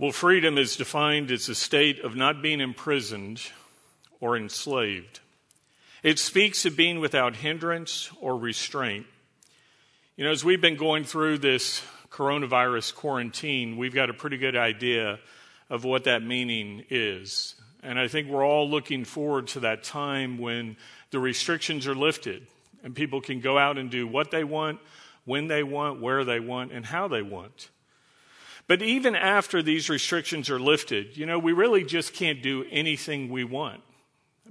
Well, freedom is defined as a state of not being imprisoned or enslaved. It speaks of being without hindrance or restraint. You know, as we've been going through this coronavirus quarantine, we've got a pretty good idea of what that meaning is. And I think we're all looking forward to that time when the restrictions are lifted and people can go out and do what they want, when they want, where they want, and how they want. But even after these restrictions are lifted, you know, we really just can't do anything we want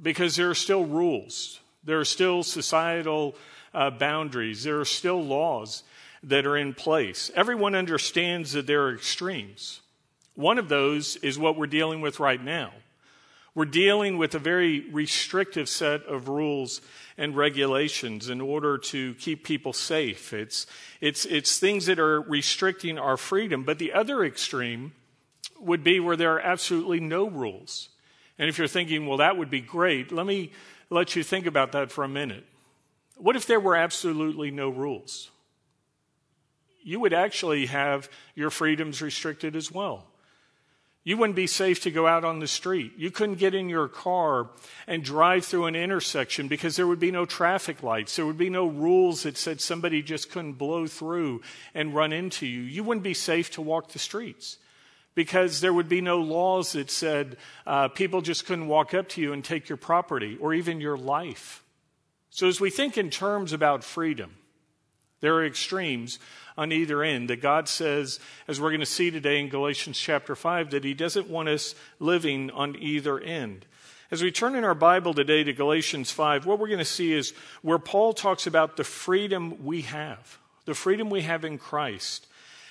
because there are still rules, there are still societal uh, boundaries, there are still laws that are in place. Everyone understands that there are extremes. One of those is what we're dealing with right now. We're dealing with a very restrictive set of rules and regulations in order to keep people safe. It's, it's, it's things that are restricting our freedom. But the other extreme would be where there are absolutely no rules. And if you're thinking, well, that would be great, let me let you think about that for a minute. What if there were absolutely no rules? You would actually have your freedoms restricted as well. You wouldn't be safe to go out on the street. You couldn't get in your car and drive through an intersection because there would be no traffic lights. There would be no rules that said somebody just couldn't blow through and run into you. You wouldn't be safe to walk the streets because there would be no laws that said uh, people just couldn't walk up to you and take your property or even your life. So, as we think in terms about freedom, there are extremes on either end. That God says, as we're going to see today in Galatians chapter 5, that He doesn't want us living on either end. As we turn in our Bible today to Galatians 5, what we're going to see is where Paul talks about the freedom we have, the freedom we have in Christ.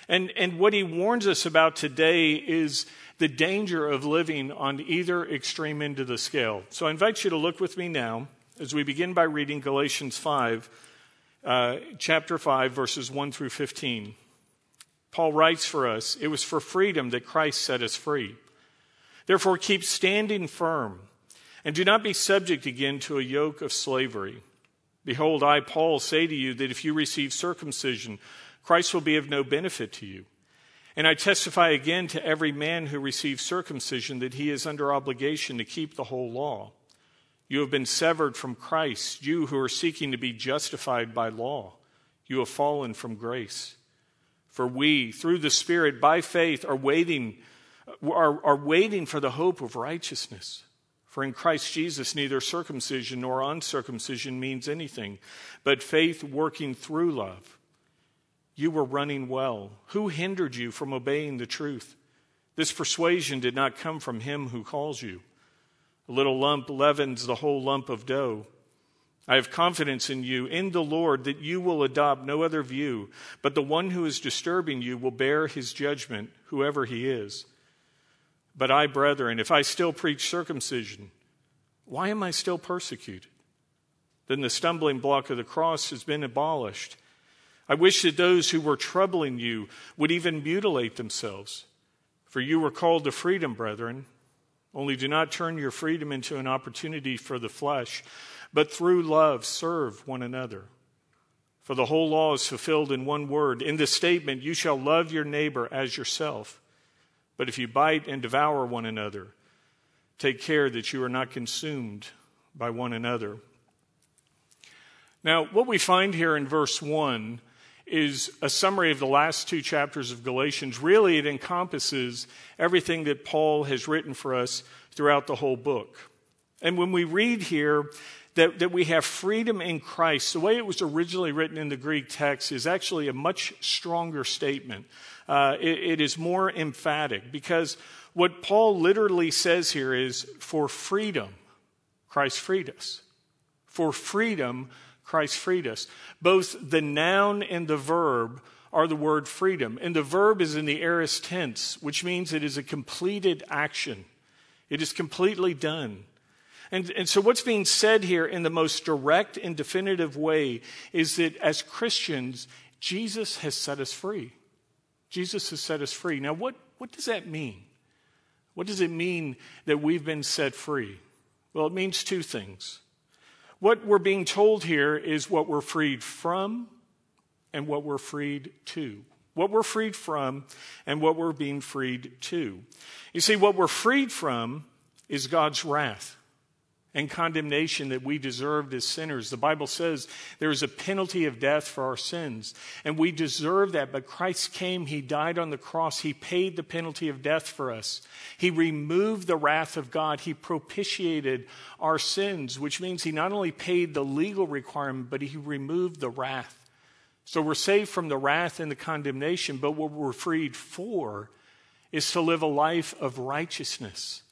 And, and what he warns us about today is the danger of living on either extreme end of the scale. So I invite you to look with me now as we begin by reading Galatians 5, uh, chapter 5, verses 1 through 15. Paul writes for us, It was for freedom that Christ set us free. Therefore, keep standing firm, and do not be subject again to a yoke of slavery. Behold, I, Paul, say to you that if you receive circumcision, Christ will be of no benefit to you. And I testify again to every man who receives circumcision that he is under obligation to keep the whole law. You have been severed from Christ, you who are seeking to be justified by law. You have fallen from grace. For we, through the Spirit, by faith, are waiting, are, are waiting for the hope of righteousness. For in Christ Jesus, neither circumcision nor uncircumcision means anything, but faith working through love. You were running well. Who hindered you from obeying the truth? This persuasion did not come from him who calls you. A little lump leavens the whole lump of dough. I have confidence in you, in the Lord, that you will adopt no other view, but the one who is disturbing you will bear his judgment, whoever he is. But I, brethren, if I still preach circumcision, why am I still persecuted? Then the stumbling block of the cross has been abolished. I wish that those who were troubling you would even mutilate themselves. For you were called to freedom, brethren. Only do not turn your freedom into an opportunity for the flesh, but through love serve one another. For the whole law is fulfilled in one word in the statement, You shall love your neighbor as yourself. But if you bite and devour one another, take care that you are not consumed by one another. Now, what we find here in verse 1 is a summary of the last two chapters of Galatians. Really, it encompasses everything that Paul has written for us throughout the whole book. And when we read here that, that we have freedom in Christ, the way it was originally written in the Greek text is actually a much stronger statement. Uh, it, it is more emphatic because what Paul literally says here is for freedom, Christ freed us. For freedom, Christ freed us. Both the noun and the verb are the word freedom. And the verb is in the aorist tense, which means it is a completed action. It is completely done. And, and so, what's being said here in the most direct and definitive way is that as Christians, Jesus has set us free. Jesus has set us free. Now, what, what does that mean? What does it mean that we've been set free? Well, it means two things. What we're being told here is what we're freed from and what we're freed to. what we're freed from and what we're being freed to. You see, what we're freed from is God's wrath and condemnation that we deserved as sinners. The Bible says there is a penalty of death for our sins, and we deserve that. But Christ came, He died on the cross, He paid the penalty of death for us. He removed the wrath of God, He propitiated our sins, which means He not only paid the legal requirement, but He removed the wrath. So we're saved from the wrath and the condemnation, but what we're freed for is to live a life of righteousness,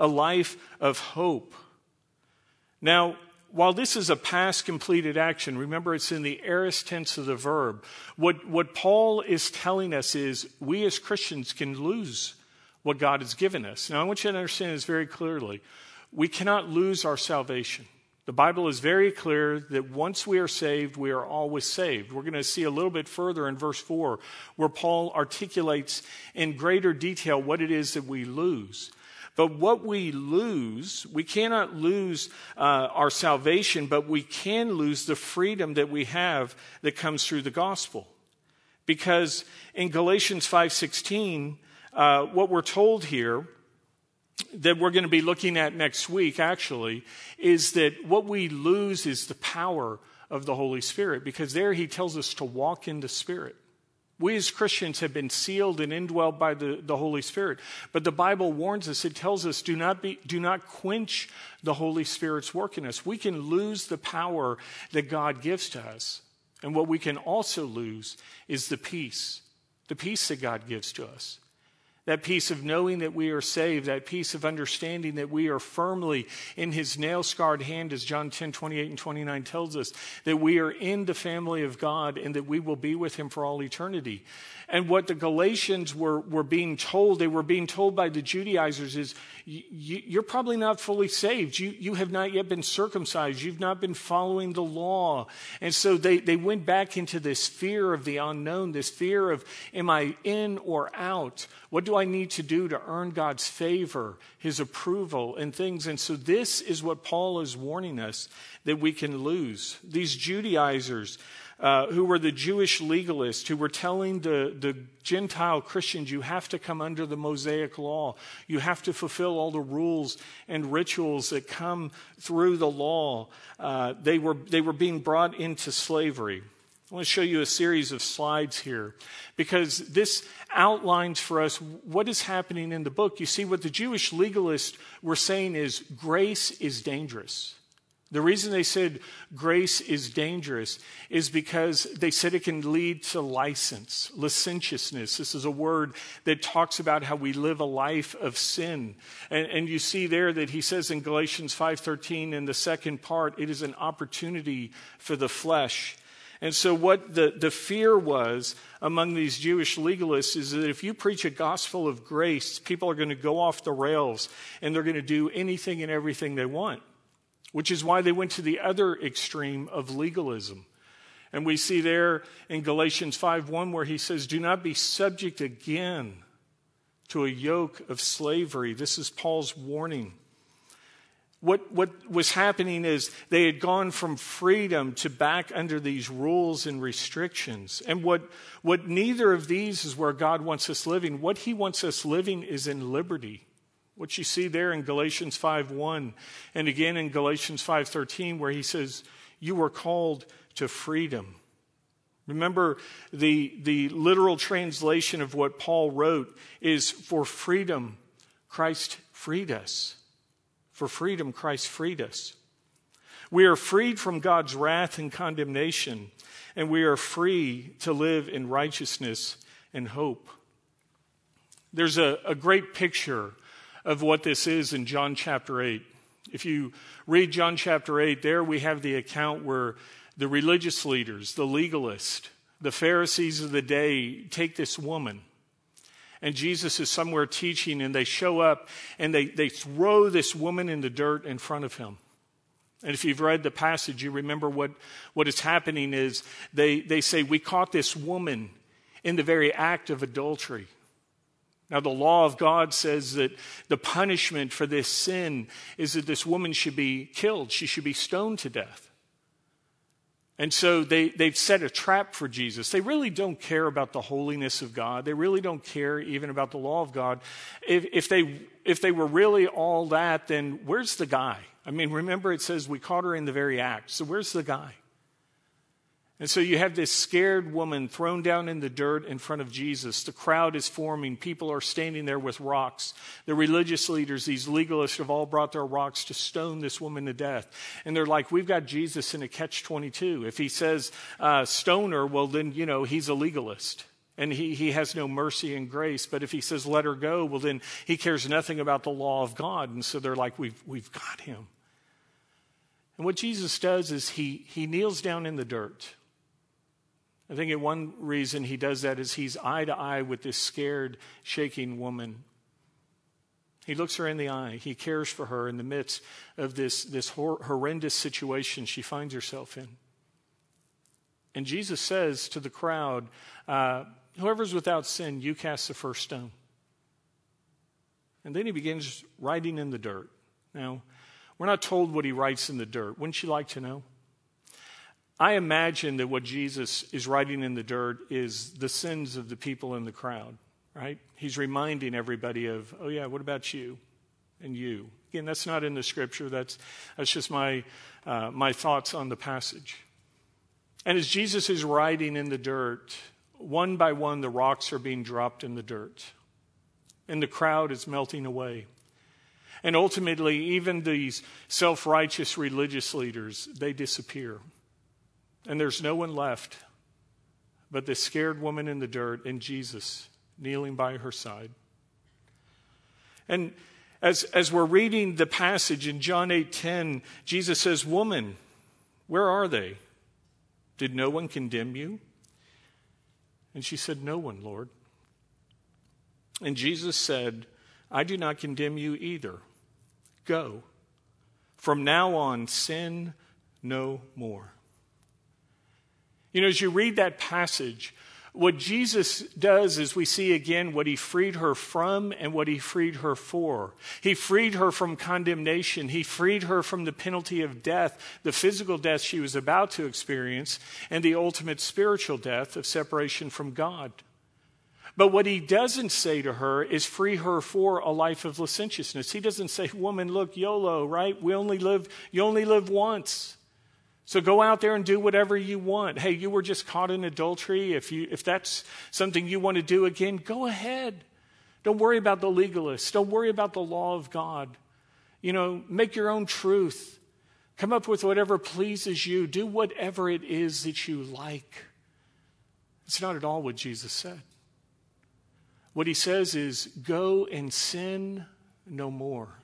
a life of hope. Now, while this is a past completed action, remember it's in the aorist tense of the verb. What, what Paul is telling us is we as Christians can lose what God has given us. Now, I want you to understand this very clearly. We cannot lose our salvation. The Bible is very clear that once we are saved, we are always saved. We're going to see a little bit further in verse 4 where Paul articulates in greater detail what it is that we lose. But what we lose, we cannot lose uh, our salvation, but we can lose the freedom that we have that comes through the gospel. Because in Galatians 5:16, uh, what we're told here that we're going to be looking at next week, actually, is that what we lose is the power of the Holy Spirit, because there he tells us to walk in the Spirit. We as Christians have been sealed and indwelled by the, the Holy Spirit. But the Bible warns us, it tells us, do not, be, do not quench the Holy Spirit's work in us. We can lose the power that God gives to us. And what we can also lose is the peace, the peace that God gives to us that peace of knowing that we are saved, that peace of understanding that we are firmly in his nail scarred hand, as John 10 28 and 29 tells us, that we are in the family of God and that we will be with him for all eternity. And what the Galatians were, were being told, they were being told by the Judaizers, is you're probably not fully saved. You, you have not yet been circumcised. You've not been following the law. And so they, they went back into this fear of the unknown, this fear of, am I in or out? What do I need to do to earn God's favor, his approval, and things? And so this is what Paul is warning us that we can lose. These Judaizers, uh, who were the Jewish legalists who were telling the, the Gentile Christians, you have to come under the Mosaic law. You have to fulfill all the rules and rituals that come through the law. Uh, they, were, they were being brought into slavery. I want to show you a series of slides here because this outlines for us what is happening in the book. You see, what the Jewish legalists were saying is grace is dangerous. The reason they said grace is dangerous is because they said it can lead to license, licentiousness. This is a word that talks about how we live a life of sin. And, and you see there that he says in Galatians 5.13 in the second part, it is an opportunity for the flesh. And so, what the, the fear was among these Jewish legalists is that if you preach a gospel of grace, people are going to go off the rails and they're going to do anything and everything they want which is why they went to the other extreme of legalism. And we see there in Galatians 5:1 where he says, "Do not be subject again to a yoke of slavery." This is Paul's warning. What, what was happening is they had gone from freedom to back under these rules and restrictions. And what, what neither of these is where God wants us living. What he wants us living is in liberty what you see there in Galatians 5:1 and again in Galatians 5:13 where he says you were called to freedom. Remember the the literal translation of what Paul wrote is for freedom Christ freed us. For freedom Christ freed us. We are freed from God's wrath and condemnation and we are free to live in righteousness and hope. There's a, a great picture of what this is in John chapter 8. If you read John chapter 8, there we have the account where the religious leaders, the legalists, the Pharisees of the day take this woman. And Jesus is somewhere teaching, and they show up and they, they throw this woman in the dirt in front of him. And if you've read the passage, you remember what, what is happening is they, they say, We caught this woman in the very act of adultery. Now, the law of God says that the punishment for this sin is that this woman should be killed. She should be stoned to death. And so they, they've set a trap for Jesus. They really don't care about the holiness of God. They really don't care even about the law of God. If, if, they, if they were really all that, then where's the guy? I mean, remember it says we caught her in the very act. So where's the guy? And so you have this scared woman thrown down in the dirt in front of Jesus. The crowd is forming. People are standing there with rocks. The religious leaders, these legalists, have all brought their rocks to stone this woman to death. And they're like, we've got Jesus in a catch 22. If he says uh, stone her, well, then, you know, he's a legalist. And he, he has no mercy and grace. But if he says let her go, well, then he cares nothing about the law of God. And so they're like, we've, we've got him. And what Jesus does is he, he kneels down in the dirt. I think one reason he does that is he's eye to eye with this scared, shaking woman. He looks her in the eye. He cares for her in the midst of this, this hor- horrendous situation she finds herself in. And Jesus says to the crowd, uh, Whoever's without sin, you cast the first stone. And then he begins writing in the dirt. Now, we're not told what he writes in the dirt. Wouldn't you like to know? I imagine that what Jesus is writing in the dirt is the sins of the people in the crowd, right? He's reminding everybody of, oh, yeah, what about you and you? Again, that's not in the scripture, that's, that's just my, uh, my thoughts on the passage. And as Jesus is writing in the dirt, one by one, the rocks are being dropped in the dirt, and the crowd is melting away. And ultimately, even these self righteous religious leaders, they disappear. And there's no one left but this scared woman in the dirt and Jesus kneeling by her side. And as, as we're reading the passage in John 8:10, Jesus says, "Woman, where are they? Did no one condemn you?" And she said, "No one, Lord." And Jesus said, "I do not condemn you either. Go. From now on, sin no more." You know, as you read that passage, what Jesus does is we see again what he freed her from and what he freed her for. He freed her from condemnation. He freed her from the penalty of death, the physical death she was about to experience, and the ultimate spiritual death of separation from God. But what he doesn't say to her is free her for a life of licentiousness. He doesn't say, woman, look, YOLO, right? We only live, you only live once. So go out there and do whatever you want. Hey, you were just caught in adultery. If, you, if that's something you want to do again, go ahead. Don't worry about the legalists. Don't worry about the law of God. You know, make your own truth. Come up with whatever pleases you. Do whatever it is that you like. It's not at all what Jesus said. What he says is go and sin no more.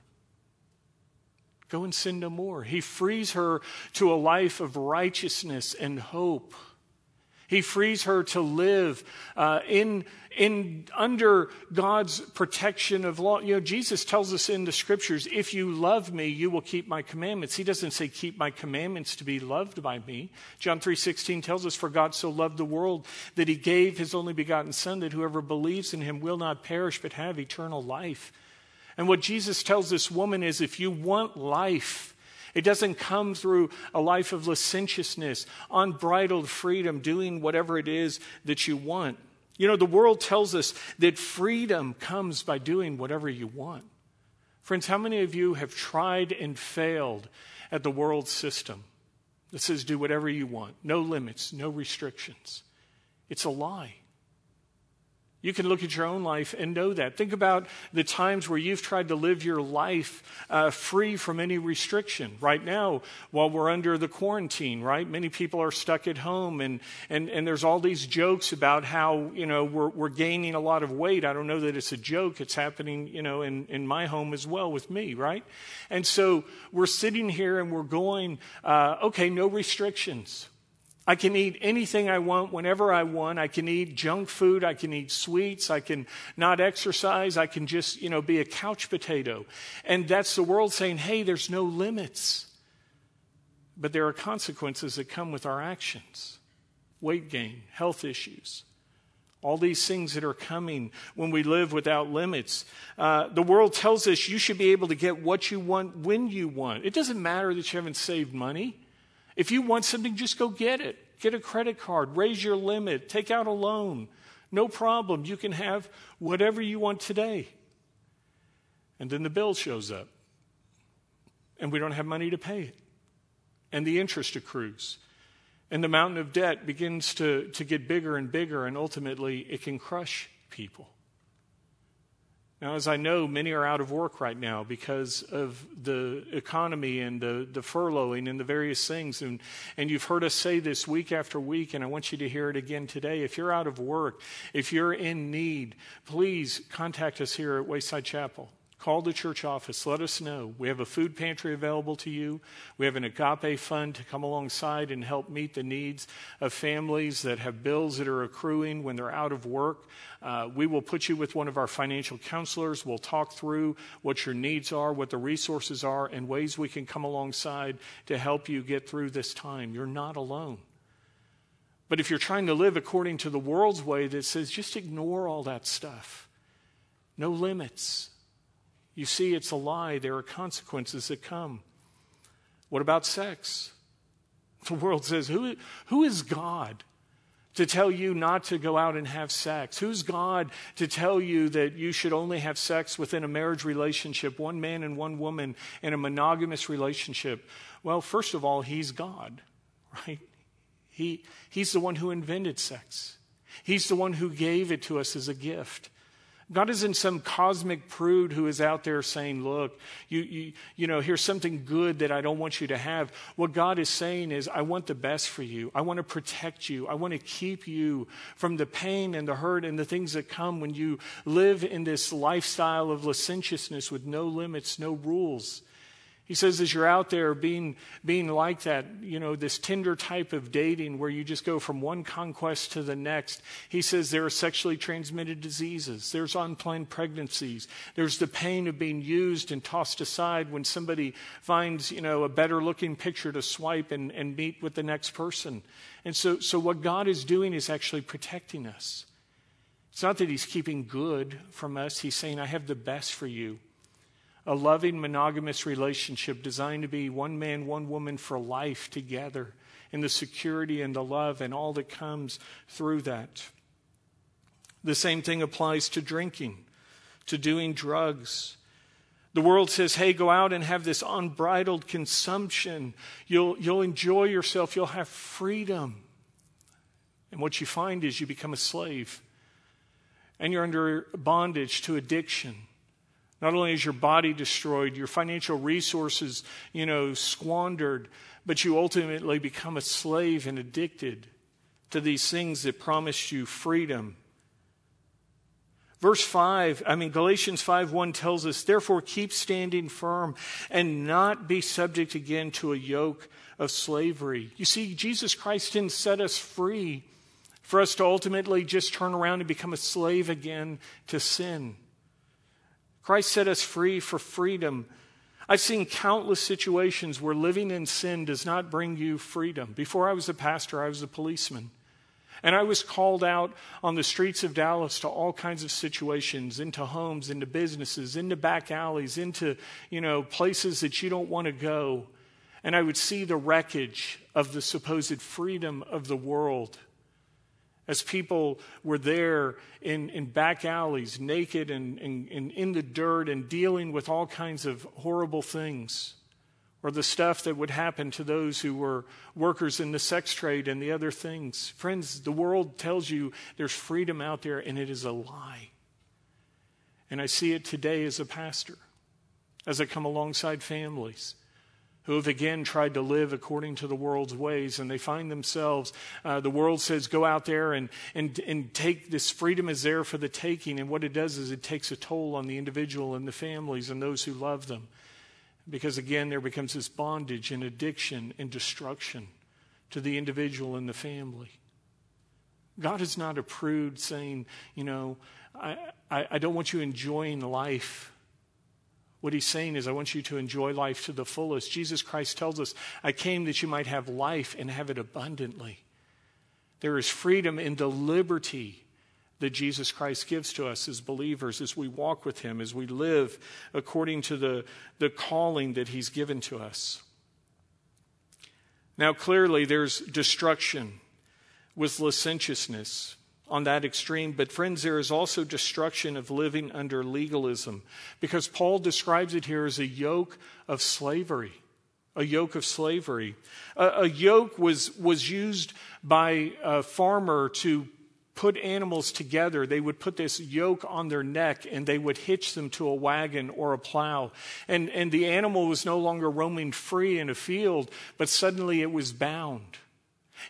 Go and sin no more. He frees her to a life of righteousness and hope. He frees her to live uh, in, in, under God's protection of law. You know, Jesus tells us in the scriptures, if you love me, you will keep my commandments. He doesn't say keep my commandments to be loved by me. John 3.16 tells us, for God so loved the world that he gave his only begotten son that whoever believes in him will not perish but have eternal life. And what Jesus tells this woman is if you want life, it doesn't come through a life of licentiousness, unbridled freedom, doing whatever it is that you want. You know, the world tells us that freedom comes by doing whatever you want. Friends, how many of you have tried and failed at the world system that says do whatever you want, no limits, no restrictions? It's a lie. You can look at your own life and know that. Think about the times where you've tried to live your life uh, free from any restriction. Right now, while we're under the quarantine, right? Many people are stuck at home, and, and, and there's all these jokes about how, you know, we're, we're gaining a lot of weight. I don't know that it's a joke. It's happening, you know, in, in my home as well with me, right? And so we're sitting here and we're going, uh, okay, no restrictions. I can eat anything I want whenever I want. I can eat junk food. I can eat sweets. I can not exercise. I can just, you know, be a couch potato. And that's the world saying, hey, there's no limits. But there are consequences that come with our actions weight gain, health issues, all these things that are coming when we live without limits. Uh, the world tells us you should be able to get what you want when you want. It doesn't matter that you haven't saved money. If you want something, just go get it. Get a credit card, raise your limit, take out a loan. No problem. You can have whatever you want today. And then the bill shows up, and we don't have money to pay it. And the interest accrues. And the mountain of debt begins to, to get bigger and bigger, and ultimately it can crush people. Now, as I know, many are out of work right now because of the economy and the, the furloughing and the various things. And, and you've heard us say this week after week, and I want you to hear it again today. If you're out of work, if you're in need, please contact us here at Wayside Chapel. Call the church office. Let us know. We have a food pantry available to you. We have an agape fund to come alongside and help meet the needs of families that have bills that are accruing when they're out of work. Uh, we will put you with one of our financial counselors. We'll talk through what your needs are, what the resources are, and ways we can come alongside to help you get through this time. You're not alone. But if you're trying to live according to the world's way that says just ignore all that stuff, no limits, you see, it's a lie. There are consequences that come. What about sex? The world says, Who, who is God to tell you not to go out and have sex? Who's God to tell you that you should only have sex within a marriage relationship, one man and one woman, in a monogamous relationship? Well, first of all, He's God, right? He, he's the one who invented sex. He's the one who gave it to us as a gift. God isn't some cosmic prude who is out there saying, Look, you, you, you know, here's something good that I don't want you to have. What God is saying is, I want the best for you. I want to protect you. I want to keep you from the pain and the hurt and the things that come when you live in this lifestyle of licentiousness with no limits, no rules. He says, as you're out there being, being like that, you know, this Tinder type of dating where you just go from one conquest to the next, he says there are sexually transmitted diseases, there's unplanned pregnancies, there's the pain of being used and tossed aside when somebody finds, you know, a better looking picture to swipe and, and meet with the next person. And so, so what God is doing is actually protecting us. It's not that he's keeping good from us, he's saying, I have the best for you a loving monogamous relationship designed to be one man, one woman for life together and the security and the love and all that comes through that. The same thing applies to drinking, to doing drugs. The world says, hey, go out and have this unbridled consumption. You'll, you'll enjoy yourself, you'll have freedom. And what you find is you become a slave. And you're under bondage to addiction not only is your body destroyed, your financial resources, you know, squandered, but you ultimately become a slave and addicted to these things that promise you freedom. Verse 5, I mean, Galatians 5 1 tells us, therefore keep standing firm and not be subject again to a yoke of slavery. You see, Jesus Christ didn't set us free for us to ultimately just turn around and become a slave again to sin. Christ set us free for freedom. I've seen countless situations where living in sin does not bring you freedom. Before I was a pastor, I was a policeman. And I was called out on the streets of Dallas to all kinds of situations, into homes, into businesses, into back alleys, into, you know, places that you don't want to go. And I would see the wreckage of the supposed freedom of the world as people were there in, in back alleys, naked and, and, and in the dirt and dealing with all kinds of horrible things, or the stuff that would happen to those who were workers in the sex trade and the other things. Friends, the world tells you there's freedom out there, and it is a lie. And I see it today as a pastor, as I come alongside families who have again tried to live according to the world's ways, and they find themselves, uh, the world says, go out there and, and, and take this freedom is there for the taking. And what it does is it takes a toll on the individual and the families and those who love them. Because again, there becomes this bondage and addiction and destruction to the individual and the family. God is not a prude saying, you know, I, I, I don't want you enjoying life what he's saying is, I want you to enjoy life to the fullest. Jesus Christ tells us, I came that you might have life and have it abundantly. There is freedom in the liberty that Jesus Christ gives to us as believers as we walk with him, as we live according to the, the calling that he's given to us. Now, clearly, there's destruction with licentiousness on that extreme. But, friends, there is also destruction of living under legalism because Paul describes it here as a yoke of slavery. A yoke of slavery. A, a yoke was, was used by a farmer to put animals together. They would put this yoke on their neck and they would hitch them to a wagon or a plow. And, and the animal was no longer roaming free in a field, but suddenly it was bound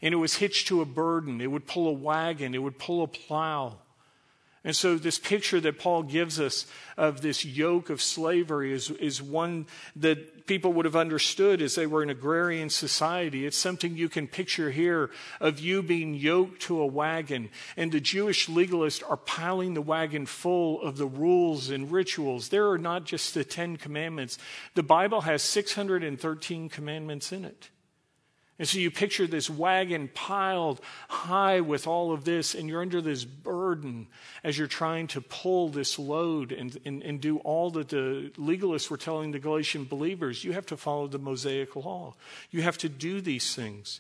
and it was hitched to a burden. It would pull a wagon, it would pull a plow. And so, this picture that Paul gives us of this yoke of slavery is, is one that people would have understood as they were an agrarian society. It's something you can picture here of you being yoked to a wagon, and the Jewish legalists are piling the wagon full of the rules and rituals. There are not just the Ten Commandments, the Bible has 613 commandments in it. And so you picture this wagon piled high with all of this, and you're under this burden as you're trying to pull this load and, and, and, do all that the legalists were telling the Galatian believers. You have to follow the Mosaic law, you have to do these things.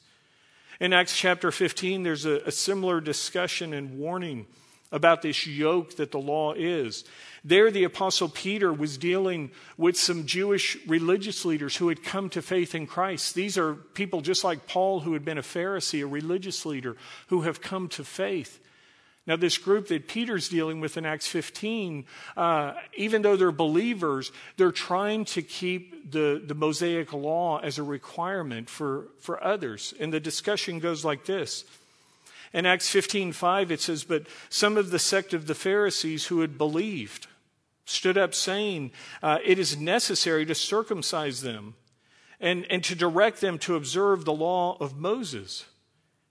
In Acts chapter 15, there's a, a similar discussion and warning about this yoke that the law is. There, the Apostle Peter was dealing with some Jewish religious leaders who had come to faith in Christ. These are people just like Paul, who had been a Pharisee, a religious leader, who have come to faith. Now, this group that Peter's dealing with in Acts 15, uh, even though they're believers, they're trying to keep the, the Mosaic law as a requirement for, for others. And the discussion goes like this. In Acts 15:5 it says, "But some of the sect of the Pharisees who had believed stood up saying, uh, It is necessary to circumcise them and, and to direct them to observe the law of Moses.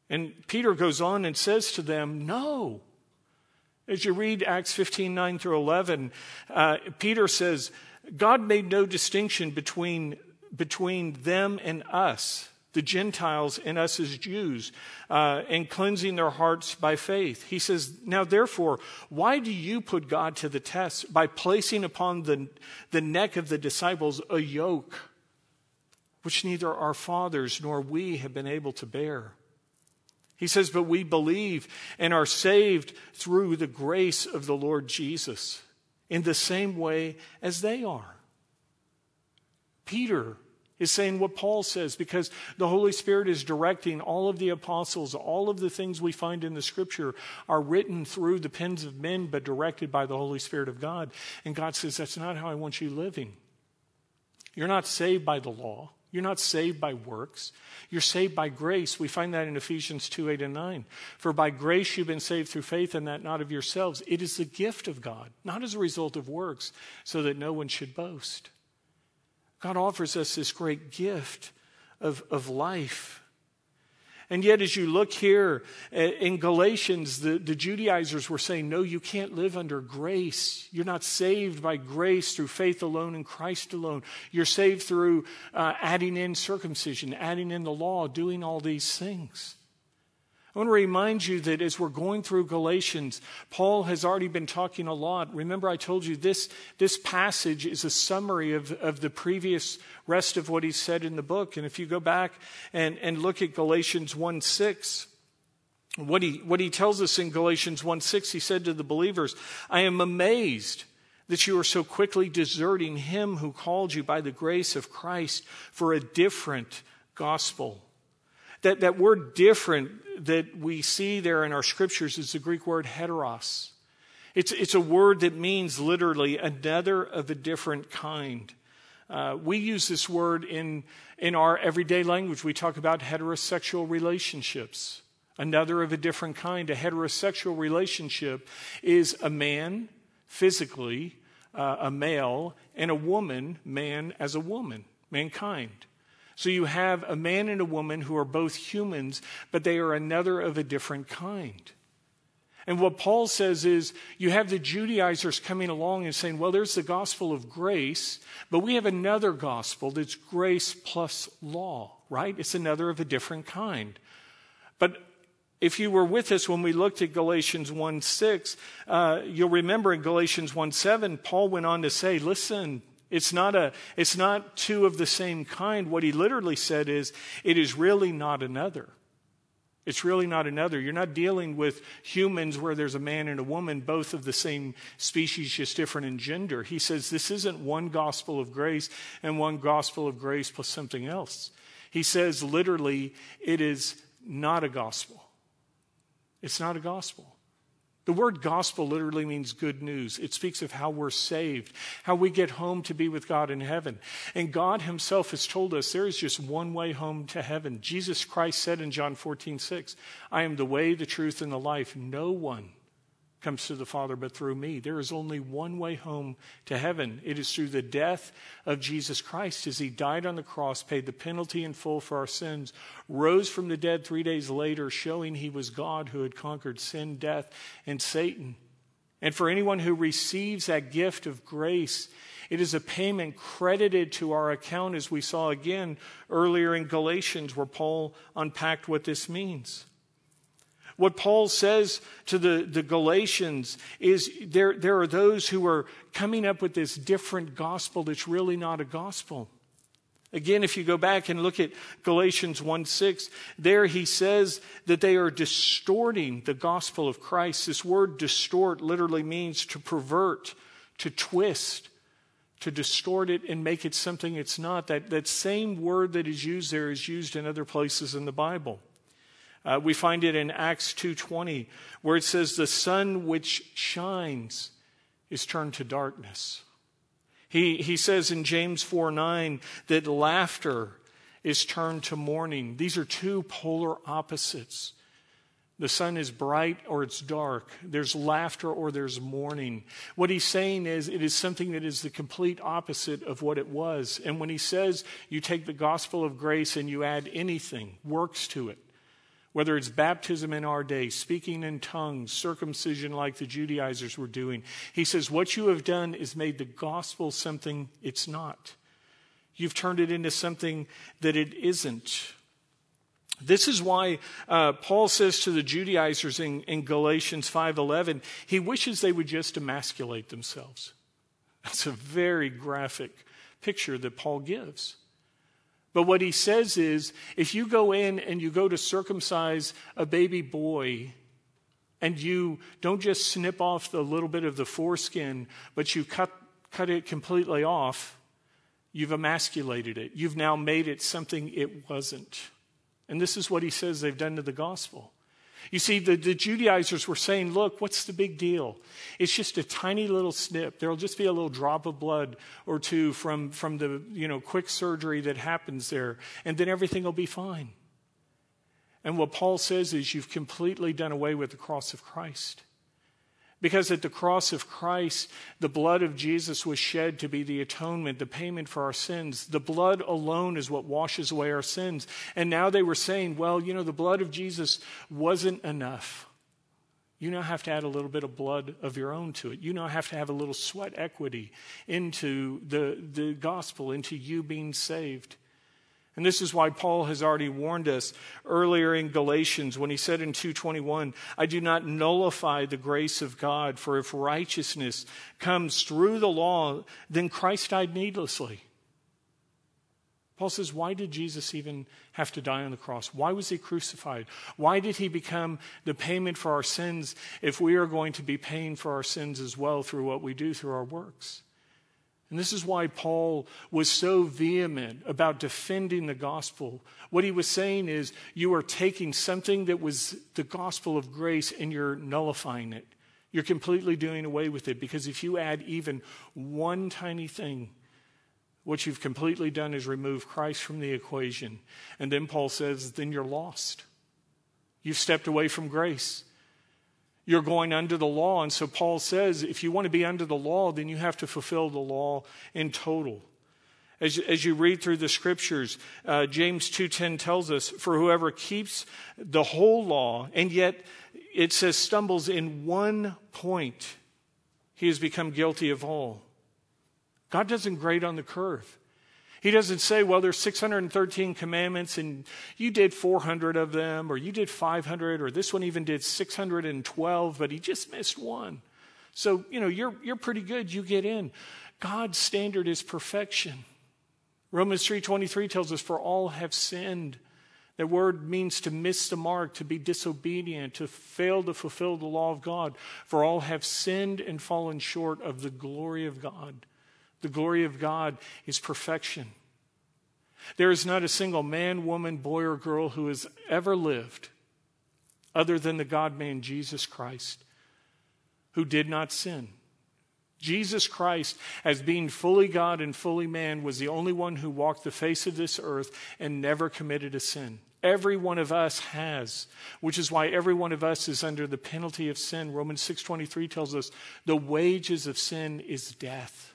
And Peter goes on and says to them, No. As you read Acts 15 9 through 11, uh, Peter says, God made no distinction between, between them and us the Gentiles and us as Jews, uh, and cleansing their hearts by faith. He says, Now therefore, why do you put God to the test by placing upon the, the neck of the disciples a yoke which neither our fathers nor we have been able to bear? He says, But we believe and are saved through the grace of the Lord Jesus in the same way as they are. Peter is saying what Paul says because the Holy Spirit is directing all of the apostles. All of the things we find in the scripture are written through the pens of men, but directed by the Holy Spirit of God. And God says, That's not how I want you living. You're not saved by the law. You're not saved by works. You're saved by grace. We find that in Ephesians 2 8 and 9. For by grace you've been saved through faith, and that not of yourselves. It is the gift of God, not as a result of works, so that no one should boast. God offers us this great gift of, of life. And yet, as you look here uh, in Galatians, the, the Judaizers were saying, No, you can't live under grace. You're not saved by grace through faith alone in Christ alone. You're saved through uh, adding in circumcision, adding in the law, doing all these things. I want to remind you that as we're going through Galatians, Paul has already been talking a lot. Remember, I told you this, this passage is a summary of, of the previous rest of what he said in the book. And if you go back and, and look at Galatians 1 6, what he, what he tells us in Galatians 1 6, he said to the believers, I am amazed that you are so quickly deserting him who called you by the grace of Christ for a different gospel. That, that word different that we see there in our scriptures is the Greek word heteros. It's, it's a word that means literally another of a different kind. Uh, we use this word in, in our everyday language. We talk about heterosexual relationships, another of a different kind. A heterosexual relationship is a man, physically, uh, a male, and a woman, man as a woman, mankind. So you have a man and a woman who are both humans, but they are another of a different kind. And what Paul says is you have the Judaizers coming along and saying, well, there's the gospel of grace, but we have another gospel that's grace plus law, right? It's another of a different kind. But if you were with us when we looked at Galatians 1 6, uh, you'll remember in Galatians 1 7, Paul went on to say, listen, It's not, a, it's not two of the same kind. What he literally said is, it is really not another. It's really not another. You're not dealing with humans where there's a man and a woman, both of the same species, just different in gender. He says this isn't one gospel of grace and one gospel of grace plus something else. He says literally, it is not a gospel. It's not a gospel. The word gospel literally means good news. It speaks of how we're saved, how we get home to be with God in heaven. And God Himself has told us there is just one way home to heaven. Jesus Christ said in John 14, 6, I am the way, the truth, and the life. No one comes to the Father but through me. There is only one way home to heaven. It is through the death of Jesus Christ as he died on the cross, paid the penalty in full for our sins, rose from the dead three days later, showing he was God who had conquered sin, death, and Satan. And for anyone who receives that gift of grace, it is a payment credited to our account, as we saw again earlier in Galatians, where Paul unpacked what this means. What Paul says to the, the Galatians is there, there are those who are coming up with this different gospel that's really not a gospel. Again, if you go back and look at Galatians 1 6, there he says that they are distorting the gospel of Christ. This word distort literally means to pervert, to twist, to distort it and make it something it's not. That, that same word that is used there is used in other places in the Bible. Uh, we find it in Acts 2:20 where it says the sun which shines is turned to darkness. He, he says in James 4 9 that laughter is turned to mourning. These are two polar opposites. The sun is bright or it's dark. There's laughter or there's mourning. What he's saying is it is something that is the complete opposite of what it was. And when he says you take the gospel of grace and you add anything, works to it, whether it's baptism in our day, speaking in tongues, circumcision like the Judaizers were doing. He says, What you have done is made the gospel something it's not. You've turned it into something that it isn't. This is why uh, Paul says to the Judaizers in, in Galatians 5:11, he wishes they would just emasculate themselves. That's a very graphic picture that Paul gives. But what he says is if you go in and you go to circumcise a baby boy, and you don't just snip off the little bit of the foreskin, but you cut, cut it completely off, you've emasculated it. You've now made it something it wasn't. And this is what he says they've done to the gospel. You see, the, the, Judaizers were saying, look, what's the big deal? It's just a tiny little snip. There'll just be a little drop of blood or two from, from the you know, quick surgery that happens there, and then everything will be fine. And what Paul says is, you've completely done away with the cross of Christ. Because at the cross of Christ, the blood of Jesus was shed to be the atonement, the payment for our sins. The blood alone is what washes away our sins. And now they were saying, well, you know, the blood of Jesus wasn't enough. You now have to add a little bit of blood of your own to it. You now have to have a little sweat equity into the, the gospel, into you being saved. And this is why Paul has already warned us earlier in Galatians when he said in 221, I do not nullify the grace of God, for if righteousness comes through the law, then Christ died needlessly. Paul says, Why did Jesus even have to die on the cross? Why was he crucified? Why did he become the payment for our sins if we are going to be paying for our sins as well through what we do through our works? And this is why Paul was so vehement about defending the gospel. What he was saying is, you are taking something that was the gospel of grace and you're nullifying it. You're completely doing away with it because if you add even one tiny thing, what you've completely done is remove Christ from the equation. And then Paul says, then you're lost. You've stepped away from grace you're going under the law. And so Paul says if you want to be under the law, then you have to fulfill the law in total. As, as you read through the scriptures, uh, James 2.10 tells us, For whoever keeps the whole law, and yet it says stumbles in one point, he has become guilty of all. God doesn't grade on the curve. He doesn't say, well, there's 613 commandments and you did 400 of them, or you did 500, or this one even did 612, but he just missed one. So, you know, you're, you're pretty good. You get in. God's standard is perfection. Romans 3:23 tells us for all have sinned. That word means to miss the mark, to be disobedient, to fail to fulfill the law of God. For all have sinned and fallen short of the glory of God. The glory of God is perfection. There is not a single man, woman, boy, or girl who has ever lived other than the God man Jesus Christ who did not sin. Jesus Christ, as being fully God and fully man, was the only one who walked the face of this earth and never committed a sin. Every one of us has, which is why every one of us is under the penalty of sin. Romans 6:23 tells us the wages of sin is death.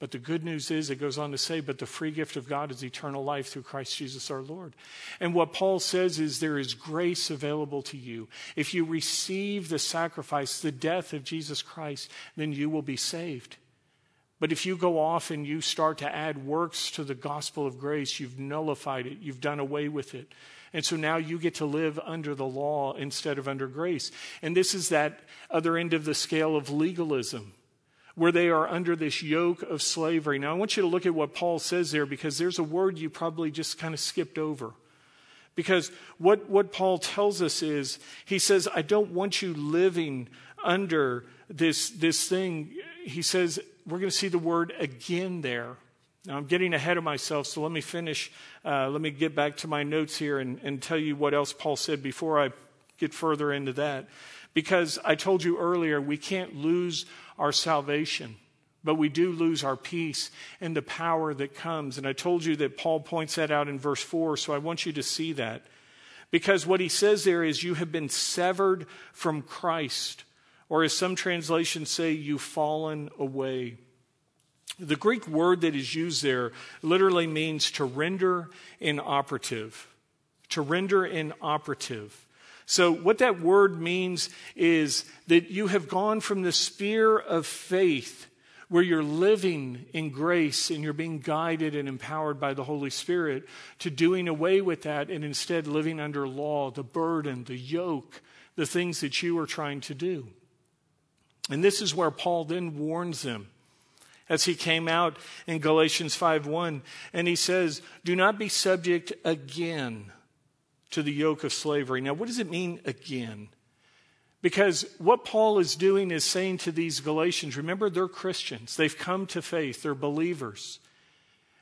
But the good news is, it goes on to say, but the free gift of God is eternal life through Christ Jesus our Lord. And what Paul says is there is grace available to you. If you receive the sacrifice, the death of Jesus Christ, then you will be saved. But if you go off and you start to add works to the gospel of grace, you've nullified it, you've done away with it. And so now you get to live under the law instead of under grace. And this is that other end of the scale of legalism where they are under this yoke of slavery. Now, I want you to look at what Paul says there because there's a word you probably just kind of skipped over. Because what, what Paul tells us is, he says, I don't want you living under this, this thing. He says, we're going to see the word again there. Now, I'm getting ahead of myself, so let me finish. Uh, let me get back to my notes here and, and tell you what else Paul said before I get further into that. Because I told you earlier, we can't lose our salvation, but we do lose our peace and the power that comes. And I told you that Paul points that out in verse 4, so I want you to see that. Because what he says there is, you have been severed from Christ, or as some translations say, you've fallen away. The Greek word that is used there literally means to render inoperative. To render inoperative. So, what that word means is that you have gone from the sphere of faith, where you're living in grace and you're being guided and empowered by the Holy Spirit, to doing away with that and instead living under law, the burden, the yoke, the things that you are trying to do. And this is where Paul then warns them as he came out in Galatians 5:1 and he says, "Do not be subject again to the yoke of slavery. Now, what does it mean again? Because what Paul is doing is saying to these Galatians, remember, they're Christians. They've come to faith, they're believers.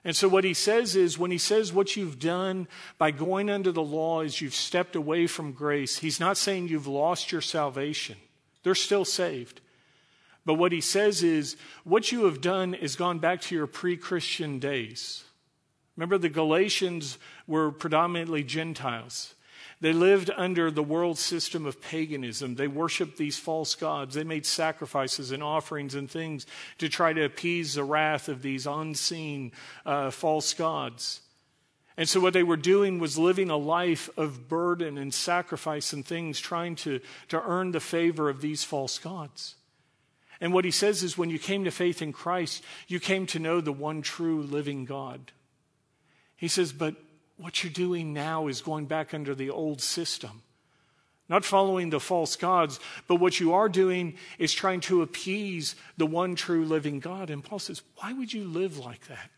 And so, what he says is, when he says what you've done by going under the law is you've stepped away from grace, he's not saying you've lost your salvation. They're still saved. But what he says is, what you have done is gone back to your pre Christian days. Remember, the Galatians were predominantly Gentiles. They lived under the world system of paganism. They worshiped these false gods. They made sacrifices and offerings and things to try to appease the wrath of these unseen uh, false gods. And so, what they were doing was living a life of burden and sacrifice and things, trying to, to earn the favor of these false gods. And what he says is when you came to faith in Christ, you came to know the one true living God. He says, But what you're doing now is going back under the old system. Not following the false gods, but what you are doing is trying to appease the one true living God. And Paul says, Why would you live like that?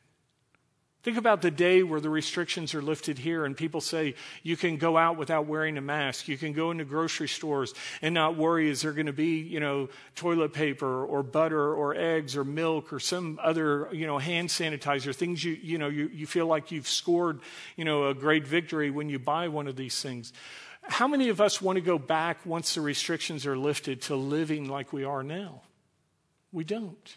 Think about the day where the restrictions are lifted here and people say you can go out without wearing a mask. You can go into grocery stores and not worry is there going to be, you know, toilet paper or butter or eggs or milk or some other, you know, hand sanitizer, things you, you know, you, you feel like you've scored, you know, a great victory when you buy one of these things. How many of us want to go back once the restrictions are lifted to living like we are now? We don't.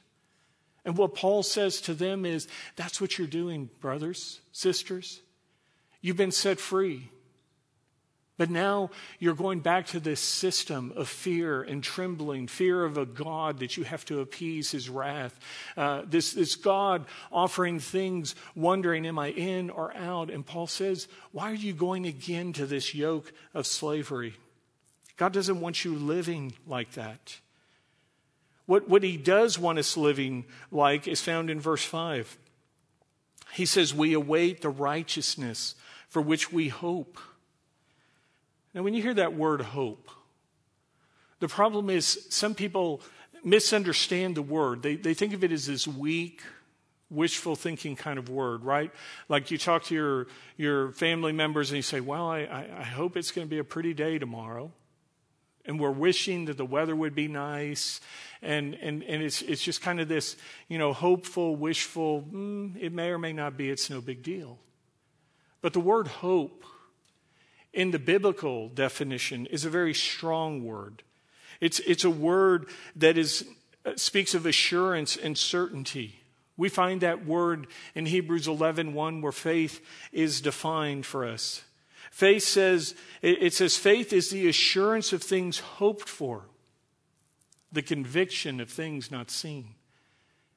And what Paul says to them is that's what you're doing, brothers, sisters. You've been set free. But now you're going back to this system of fear and trembling, fear of a God that you have to appease his wrath. Uh, this, this God offering things, wondering, am I in or out? And Paul says, why are you going again to this yoke of slavery? God doesn't want you living like that. What, what he does want us living like is found in verse 5. He says, We await the righteousness for which we hope. Now, when you hear that word hope, the problem is some people misunderstand the word. They, they think of it as this weak, wishful thinking kind of word, right? Like you talk to your, your family members and you say, Well, I, I hope it's going to be a pretty day tomorrow. And we're wishing that the weather would be nice. And, and, and it's, it's just kind of this, you know, hopeful, wishful, mm, it may or may not be, it's no big deal. But the word hope in the biblical definition is a very strong word. It's, it's a word that is, uh, speaks of assurance and certainty. We find that word in Hebrews 11 1, where faith is defined for us. Faith says, it says, faith is the assurance of things hoped for, the conviction of things not seen.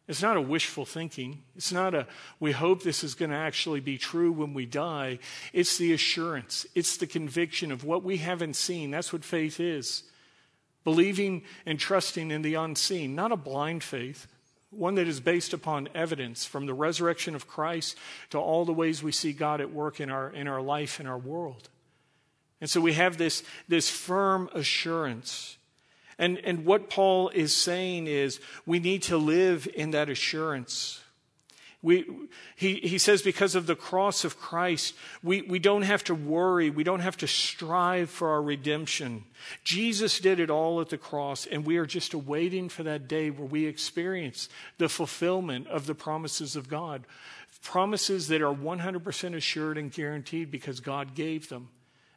It's not a wishful thinking. It's not a, we hope this is going to actually be true when we die. It's the assurance, it's the conviction of what we haven't seen. That's what faith is. Believing and trusting in the unseen, not a blind faith, one that is based upon evidence from the resurrection of Christ to all the ways we see God at work in our, in our life, in our world. And so we have this, this firm assurance. And, and what Paul is saying is we need to live in that assurance. We, he, he says, because of the cross of Christ, we, we don't have to worry. We don't have to strive for our redemption. Jesus did it all at the cross, and we are just awaiting for that day where we experience the fulfillment of the promises of God. Promises that are 100% assured and guaranteed because God gave them.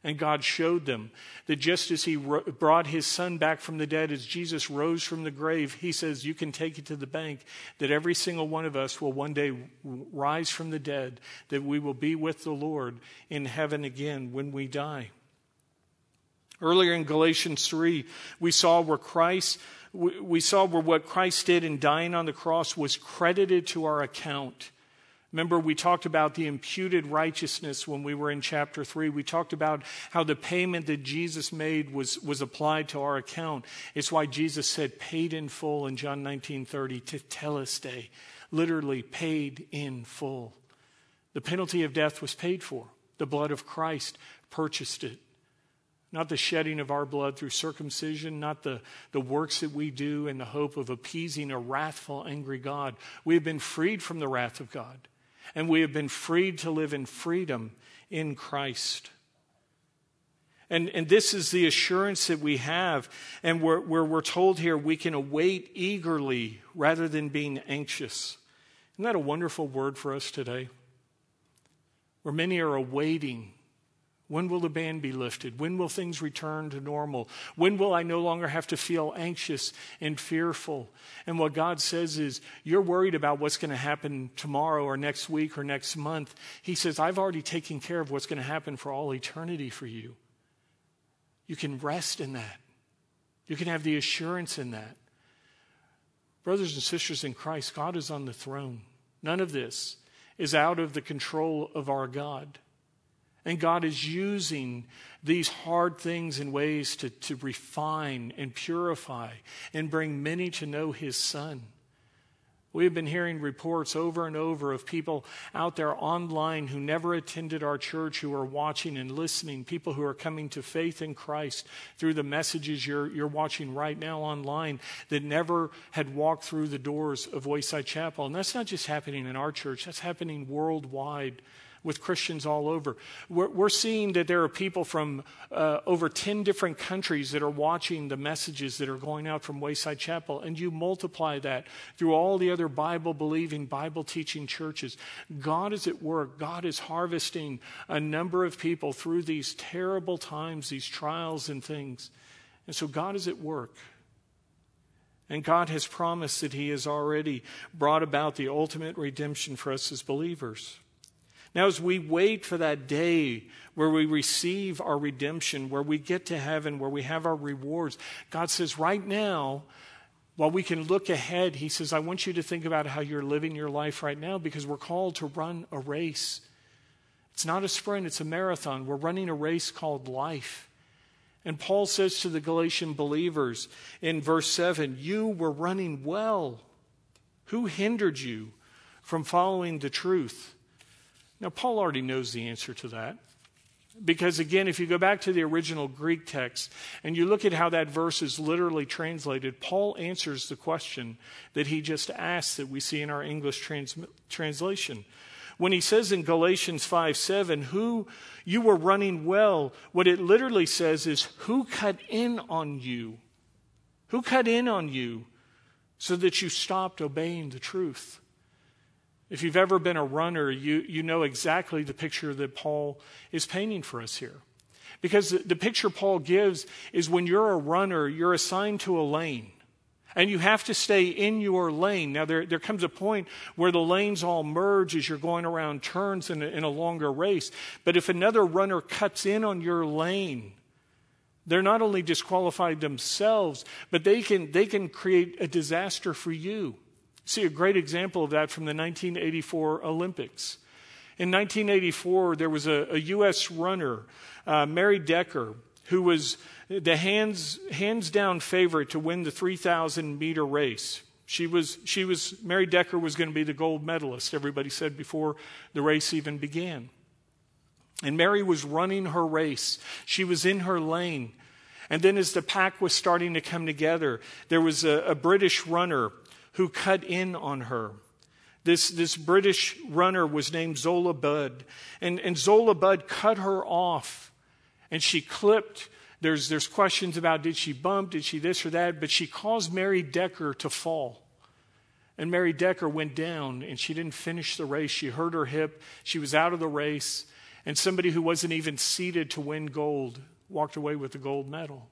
And God showed them that just as He ro- brought His Son back from the dead, as Jesus rose from the grave, He says, You can take it to the bank that every single one of us will one day rise from the dead, that we will be with the Lord in heaven again when we die. Earlier in Galatians 3, we saw where Christ, we saw where what Christ did in dying on the cross was credited to our account. Remember, we talked about the imputed righteousness when we were in chapter 3. We talked about how the payment that Jesus made was, was applied to our account. It's why Jesus said, paid in full in John 19 30, tetelestai, literally paid in full. The penalty of death was paid for, the blood of Christ purchased it. Not the shedding of our blood through circumcision, not the, the works that we do in the hope of appeasing a wrathful, angry God. We have been freed from the wrath of God and we have been freed to live in freedom in Christ. And, and this is the assurance that we have, and where, where we're told here we can await eagerly rather than being anxious. Isn't that a wonderful word for us today? Where many are awaiting when will the ban be lifted? When will things return to normal? When will I no longer have to feel anxious and fearful? And what God says is, you're worried about what's going to happen tomorrow or next week or next month. He says, I've already taken care of what's going to happen for all eternity for you. You can rest in that. You can have the assurance in that. Brothers and sisters in Christ, God is on the throne. None of this is out of the control of our God. And God is using these hard things in ways to, to refine and purify and bring many to know His Son. We have been hearing reports over and over of people out there online who never attended our church who are watching and listening, people who are coming to faith in Christ through the messages you're, you're watching right now online that never had walked through the doors of Wayside Chapel. And that's not just happening in our church, that's happening worldwide with Christians all over. We're, we're seeing that there are people from uh, over 10 different countries that are watching the messages that are going out from Wayside Chapel, and you multiply that through all the other Bible believing, Bible teaching churches. God is at work. God is harvesting a number of people through these terrible times, these trials and things. And so God is at work. And God has promised that He has already brought about the ultimate redemption for us as believers. Now, as we wait for that day where we receive our redemption, where we get to heaven, where we have our rewards, God says, right now, while we can look ahead, He says, I want you to think about how you're living your life right now because we're called to run a race. It's not a sprint, it's a marathon. We're running a race called life. And Paul says to the Galatian believers in verse 7 You were running well. Who hindered you from following the truth? Now, Paul already knows the answer to that. Because again, if you go back to the original Greek text and you look at how that verse is literally translated, Paul answers the question that he just asked that we see in our English trans- translation. When he says in Galatians 5 7, who you were running well, what it literally says is, who cut in on you? Who cut in on you so that you stopped obeying the truth? If you've ever been a runner, you, you know exactly the picture that Paul is painting for us here. Because the, picture Paul gives is when you're a runner, you're assigned to a lane. And you have to stay in your lane. Now, there, there comes a point where the lanes all merge as you're going around turns in a, in a longer race. But if another runner cuts in on your lane, they're not only disqualified themselves, but they can, they can create a disaster for you. See a great example of that from the 1984 Olympics. In 1984, there was a, a U.S. runner, uh, Mary Decker, who was the hands, hands down favorite to win the 3,000 meter race. She was, she was, Mary Decker was going to be the gold medalist, everybody said before the race even began. And Mary was running her race. She was in her lane. And then, as the pack was starting to come together, there was a, a British runner who cut in on her. This, this British runner was named Zola Budd. And, and Zola Budd cut her off. And she clipped. There's, there's questions about did she bump, did she this or that, but she caused Mary Decker to fall. And Mary Decker went down and she didn't finish the race. She hurt her hip. She was out of the race. And somebody who wasn't even seated to win gold walked away with the gold medal.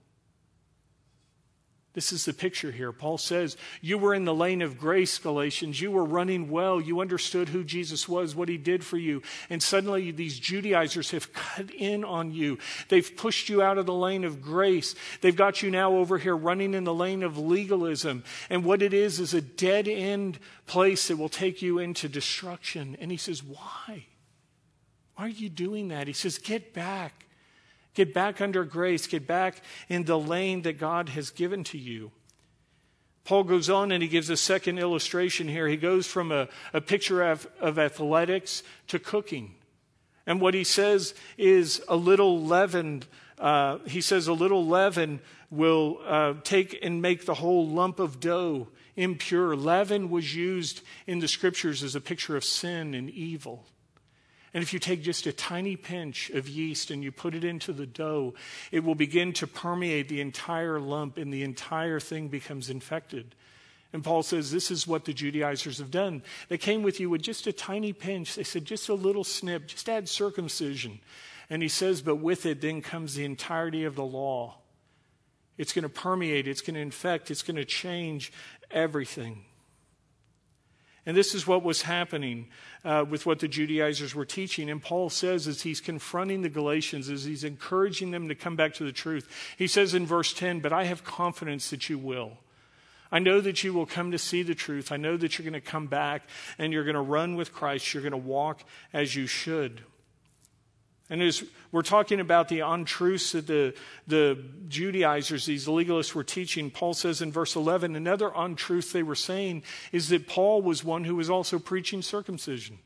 This is the picture here. Paul says, You were in the lane of grace, Galatians. You were running well. You understood who Jesus was, what he did for you. And suddenly these Judaizers have cut in on you. They've pushed you out of the lane of grace. They've got you now over here running in the lane of legalism. And what it is is a dead end place that will take you into destruction. And he says, Why? Why are you doing that? He says, Get back. Get back under grace. Get back in the lane that God has given to you. Paul goes on and he gives a second illustration here. He goes from a, a picture of, of athletics to cooking. And what he says is a little leaven, uh, he says a little leaven will uh, take and make the whole lump of dough impure. Leaven was used in the scriptures as a picture of sin and evil. And if you take just a tiny pinch of yeast and you put it into the dough, it will begin to permeate the entire lump and the entire thing becomes infected. And Paul says, This is what the Judaizers have done. They came with you with just a tiny pinch. They said, Just a little snip, just add circumcision. And he says, But with it then comes the entirety of the law. It's going to permeate, it's going to infect, it's going to change everything. And this is what was happening uh, with what the Judaizers were teaching. And Paul says, as he's confronting the Galatians, as he's encouraging them to come back to the truth, he says in verse 10, But I have confidence that you will. I know that you will come to see the truth. I know that you're going to come back and you're going to run with Christ. You're going to walk as you should. And as we're talking about the untruths that the, the Judaizers, these legalists, were teaching, Paul says in verse 11, another untruth they were saying is that Paul was one who was also preaching circumcision.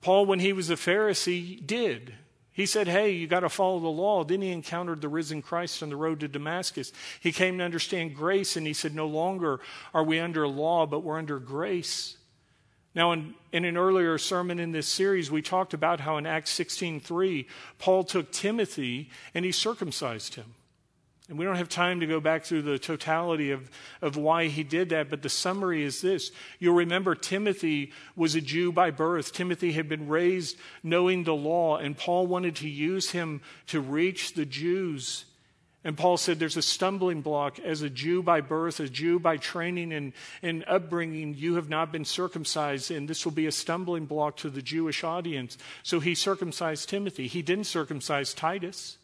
Paul, when he was a Pharisee, did. He said, Hey, you got to follow the law. Then he encountered the risen Christ on the road to Damascus. He came to understand grace, and he said, No longer are we under law, but we're under grace. Now, in, in, an earlier sermon in this series, we talked about how in Acts 16.3, Paul took Timothy and he circumcised him. And we don't have time to go back through the totality of, of why he did that, but the summary is this. You'll remember Timothy was a Jew by birth. Timothy had been raised knowing the law, and Paul wanted to use him to reach the Jews and Paul said there's a stumbling block as a Jew by birth, a Jew by training and, and upbringing. You have not been circumcised, and this will be a stumbling block to the Jewish audience. So he circumcised Timothy. He didn't circumcise Titus.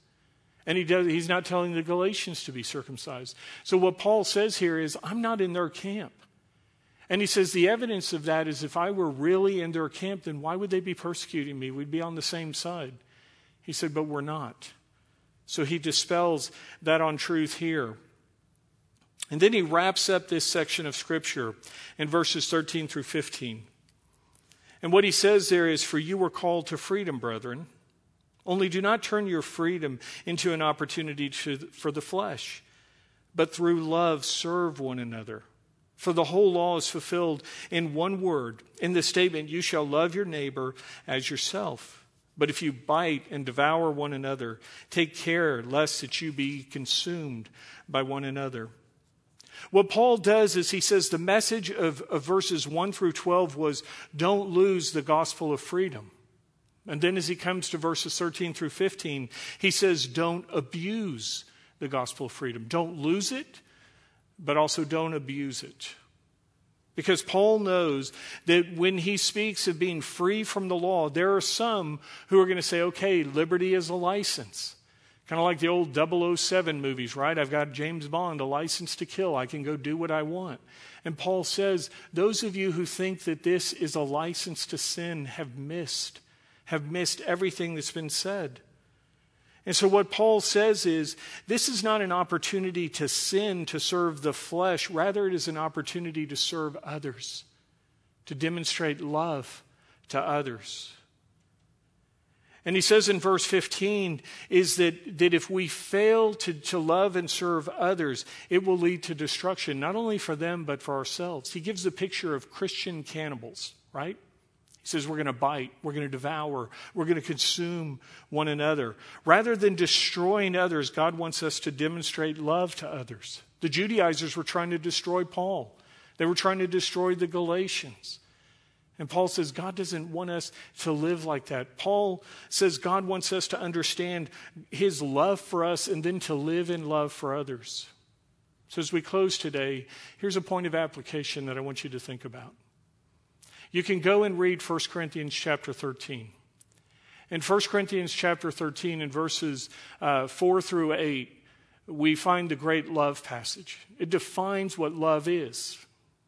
And he does, he's not telling the Galatians to be circumcised. So what Paul says here is, I'm not in their camp. And he says the evidence of that is if I were really in their camp, then why would they be persecuting me? We'd be on the same side. He said, but we're not. So he dispels that untruth here. And then he wraps up this section of Scripture in verses 13 through 15. And what he says there is, For you were called to freedom, brethren. Only do not turn your freedom into an opportunity to, for the flesh, but through love serve one another. For the whole law is fulfilled in one word, in the statement, You shall love your neighbor as yourself. But if you bite and devour one another, take care lest that you be consumed by one another. What Paul does is he says the message of, of verses 1 through 12 was don't lose the gospel of freedom. And then as he comes to verses 13 through 15, he says, don't abuse the gospel of freedom. Don't lose it, but also don't abuse it. Because Paul knows that when he speaks of being free from the law, there are some who are going to say, okay, liberty is a license. Kind of like the old 007 movies, right? I've got James Bond, a license to kill. I can go do what I want. And Paul says, those of you who think that this is a license to sin have missed, have missed everything that's been said. And so, what Paul says is this is not an opportunity to sin to serve the flesh, rather, it is an opportunity to serve others, to demonstrate love to others. And he says in verse 15 is that, that if we fail to, to love and serve others, it will lead to destruction, not only for them, but for ourselves. He gives the picture of Christian cannibals, right? He says we're going to bite, we're going to devour, we're going to consume one another. Rather than destroying others, God wants us to demonstrate love to others. The Judaizers were trying to destroy Paul, they were trying to destroy the Galatians. And Paul says God doesn't want us to live like that. Paul says God wants us to understand his love for us and then to live in love for others. So as we close today, here's a point of application that I want you to think about. You can go and read 1 Corinthians chapter 13. In 1 Corinthians chapter 13, in verses uh, 4 through 8, we find the great love passage. It defines what love is,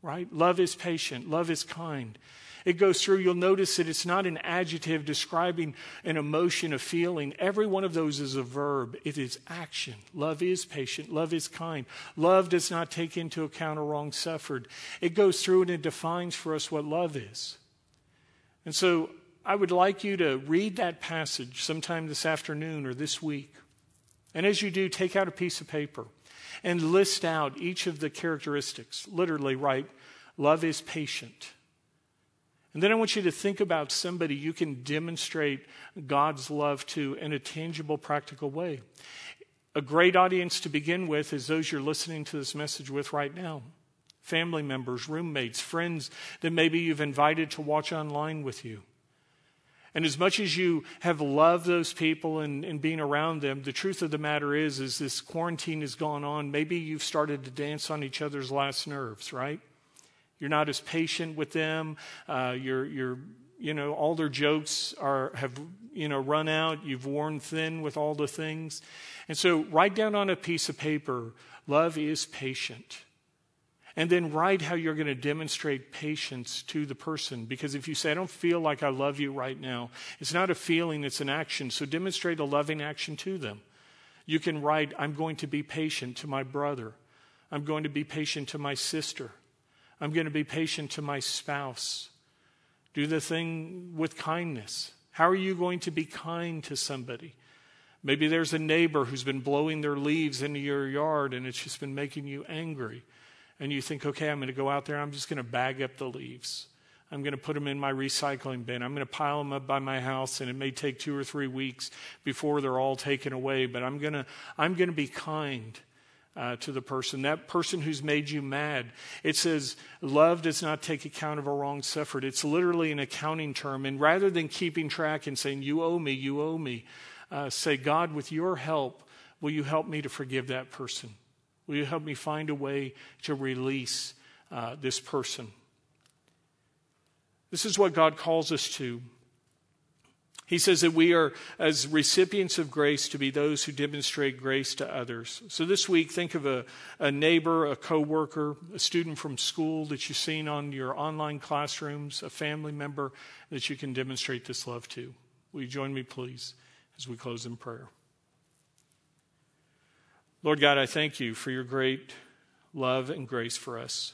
right? Love is patient, love is kind. It goes through, you'll notice that it's not an adjective describing an emotion, a feeling. Every one of those is a verb, it is action. Love is patient, love is kind. Love does not take into account a wrong suffered. It goes through and it defines for us what love is. And so I would like you to read that passage sometime this afternoon or this week. And as you do, take out a piece of paper and list out each of the characteristics. Literally, write, love is patient. And then I want you to think about somebody you can demonstrate God's love to in a tangible, practical way. A great audience to begin with is those you're listening to this message with right now family members, roommates, friends that maybe you've invited to watch online with you. And as much as you have loved those people and, and being around them, the truth of the matter is, is this quarantine has gone on. Maybe you've started to dance on each other's last nerves, right? You're not as patient with them. Uh, you're, you're, you know, all their jokes are, have, you know, run out. You've worn thin with all the things. And so write down on a piece of paper, love is patient. And then write how you're going to demonstrate patience to the person. Because if you say, I don't feel like I love you right now, it's not a feeling, it's an action. So demonstrate a loving action to them. You can write, I'm going to be patient to my brother. I'm going to be patient to my sister. I'm going to be patient to my spouse. Do the thing with kindness. How are you going to be kind to somebody? Maybe there's a neighbor who's been blowing their leaves into your yard and it's just been making you angry. And you think, okay, I'm going to go out there, I'm just going to bag up the leaves. I'm going to put them in my recycling bin. I'm going to pile them up by my house, and it may take two or three weeks before they're all taken away. But I'm going to, I'm going to be kind uh, to the person, that person who's made you mad. It says, love does not take account of a wrong suffered. It's literally an accounting term. And rather than keeping track and saying, you owe me, you owe me, uh, say, God, with your help, will you help me to forgive that person? Will you help me find a way to release uh, this person? This is what God calls us to. He says that we are, as recipients of grace, to be those who demonstrate grace to others. So this week, think of a, a neighbor, a coworker, a student from school that you've seen on your online classrooms, a family member that you can demonstrate this love to. Will you join me, please, as we close in prayer? Lord God, I thank you for your great love and grace for us.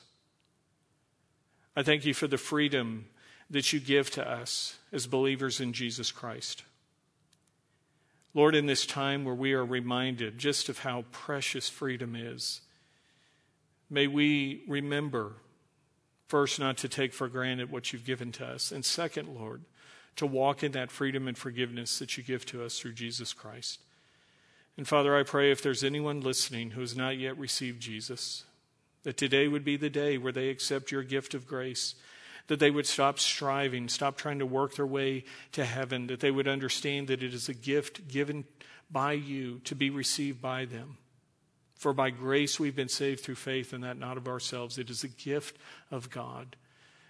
I thank you for the freedom that you give to us as believers in Jesus Christ. Lord, in this time where we are reminded just of how precious freedom is, may we remember, first, not to take for granted what you've given to us, and second, Lord, to walk in that freedom and forgiveness that you give to us through Jesus Christ. And Father, I pray if there's anyone listening who has not yet received Jesus, that today would be the day where they accept your gift of grace that they would stop striving, stop trying to work their way to heaven, that they would understand that it is a gift given by you to be received by them. For by grace we've been saved through faith, and that not of ourselves. It is a gift of God.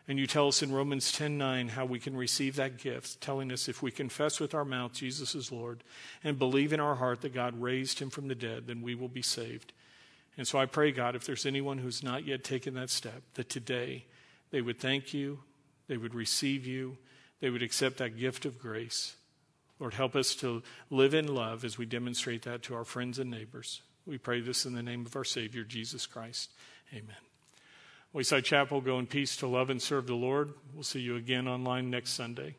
And you tell us in Romans 10:9 how we can receive that gift, telling us if we confess with our mouth Jesus is Lord and believe in our heart that God raised him from the dead, then we will be saved. And so I pray, God, if there's anyone who's not yet taken that step, that today they would thank you, they would receive you, they would accept that gift of grace. Lord, help us to live in love as we demonstrate that to our friends and neighbors. We pray this in the name of our Savior, Jesus Christ. Amen. Wayside Chapel, go in peace to love and serve the Lord. We'll see you again online next Sunday.